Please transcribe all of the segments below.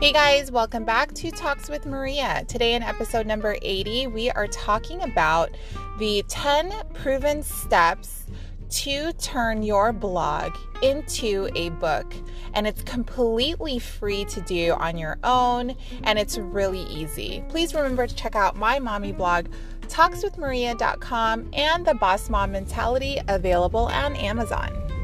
Hey guys, welcome back to Talks with Maria. Today, in episode number 80, we are talking about the 10 proven steps to turn your blog into a book. And it's completely free to do on your own, and it's really easy. Please remember to check out my mommy blog, talkswithmaria.com, and the Boss Mom Mentality available on Amazon.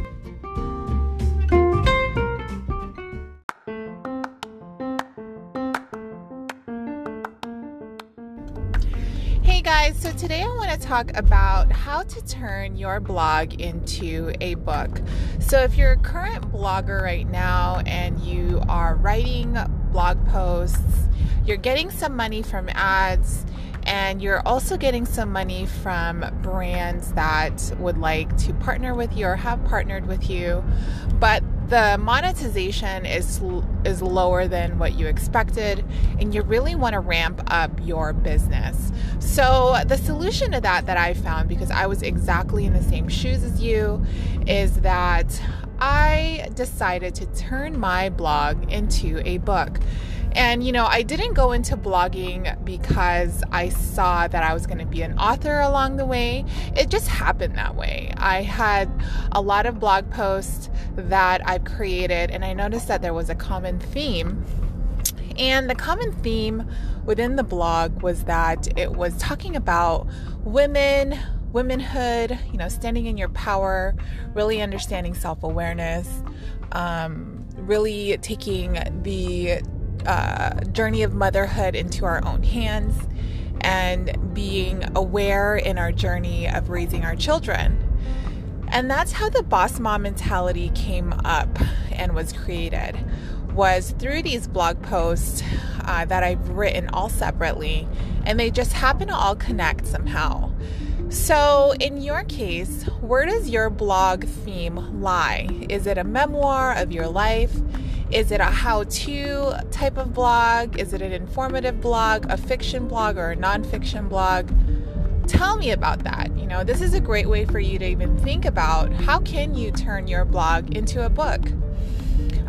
Guys, so today I want to talk about how to turn your blog into a book. So, if you're a current blogger right now and you are writing blog posts, you're getting some money from ads, and you're also getting some money from brands that would like to partner with you or have partnered with you, but the monetization is is lower than what you expected and you really want to ramp up your business. So the solution to that that I found because I was exactly in the same shoes as you is that I decided to turn my blog into a book. And, you know, I didn't go into blogging because I saw that I was going to be an author along the way. It just happened that way. I had a lot of blog posts that I've created, and I noticed that there was a common theme. And the common theme within the blog was that it was talking about women, womanhood, you know, standing in your power, really understanding self awareness, um, really taking the uh, journey of motherhood into our own hands and being aware in our journey of raising our children. And that's how the boss mom mentality came up and was created was through these blog posts uh, that I've written all separately, and they just happen to all connect somehow. So, in your case, where does your blog theme lie? Is it a memoir of your life? Is it a how to type of blog? Is it an informative blog, a fiction blog, or a nonfiction blog? Tell me about that. You know, this is a great way for you to even think about how can you turn your blog into a book.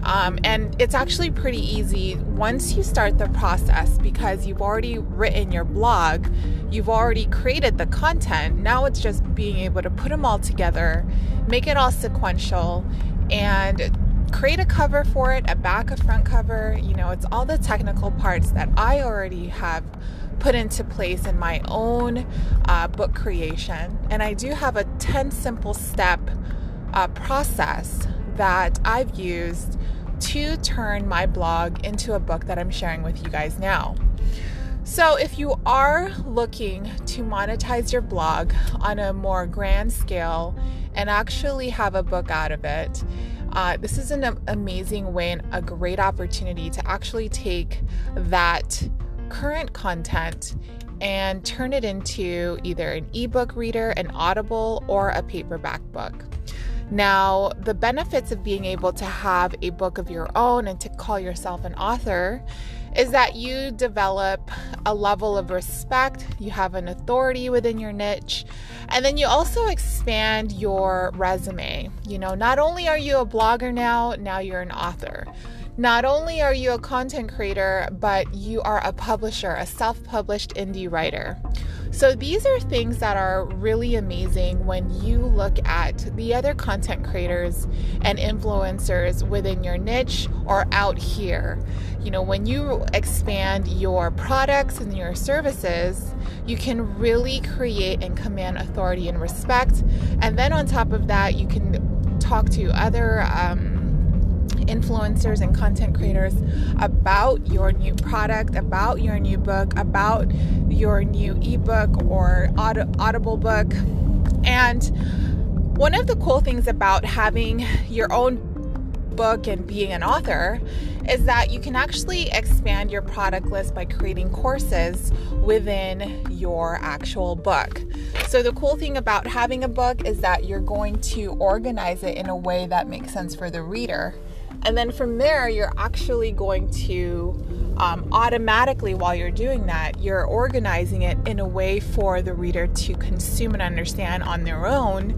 Um, and it's actually pretty easy once you start the process because you've already written your blog, you've already created the content. Now it's just being able to put them all together, make it all sequential, and create a cover for it, a back, a front cover. You know, it's all the technical parts that I already have put into place in my own uh, book creation. And I do have a 10 simple step uh, process that I've used to turn my blog into a book that I'm sharing with you guys now. So, if you are looking to monetize your blog on a more grand scale and actually have a book out of it, uh, this is an amazing way and a great opportunity to actually take that current content and turn it into either an ebook reader, an audible, or a paperback book. Now, the benefits of being able to have a book of your own and to call yourself an author is that you develop a level of respect, you have an authority within your niche, and then you also expand your resume. You know, not only are you a blogger now, now you're an author. Not only are you a content creator, but you are a publisher, a self published indie writer. So, these are things that are really amazing when you look at the other content creators and influencers within your niche or out here. You know, when you expand your products and your services, you can really create and command authority and respect. And then on top of that, you can talk to other. Um, influencers and content creators about your new product, about your new book, about your new ebook or audible book. And one of the cool things about having your own book and being an author is that you can actually expand your product list by creating courses within your actual book. So, the cool thing about having a book is that you're going to organize it in a way that makes sense for the reader. And then from there, you're actually going to um, automatically, while you're doing that, you're organizing it in a way for the reader to consume and understand on their own,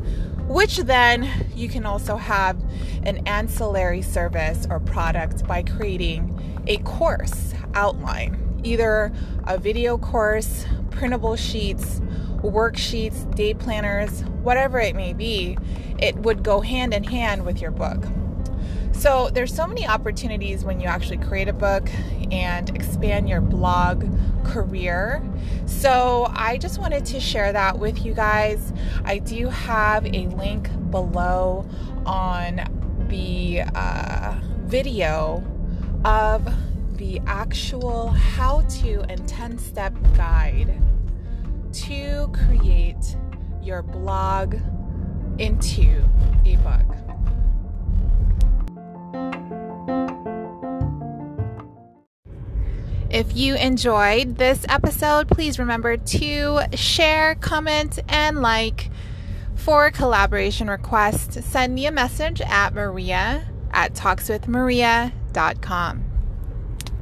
which then you can also have an ancillary service or product by creating a course outline, either a video course, printable sheets, worksheets, day planners, whatever it may be, it would go hand in hand with your book. So there's so many opportunities when you actually create a book and expand your blog career. So I just wanted to share that with you guys. I do have a link below on the uh, video of the actual how to and 10 step guide to create your blog into a book. If you enjoyed this episode, please remember to share, comment, and like. For collaboration requests, send me a message at maria at talkswithmaria.com.